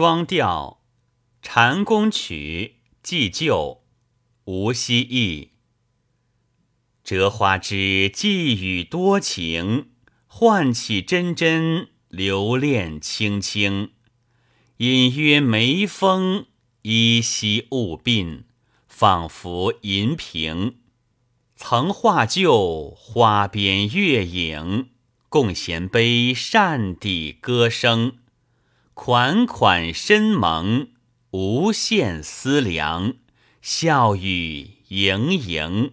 双调，禅宫曲，寄旧，无锡意。折花枝寄语多情，唤起真真留恋青青。隐约眉峰，依稀雾鬓，仿佛银屏。曾画就花边月影，共衔杯扇底歌声。款款深蒙，无限思量，笑语盈盈。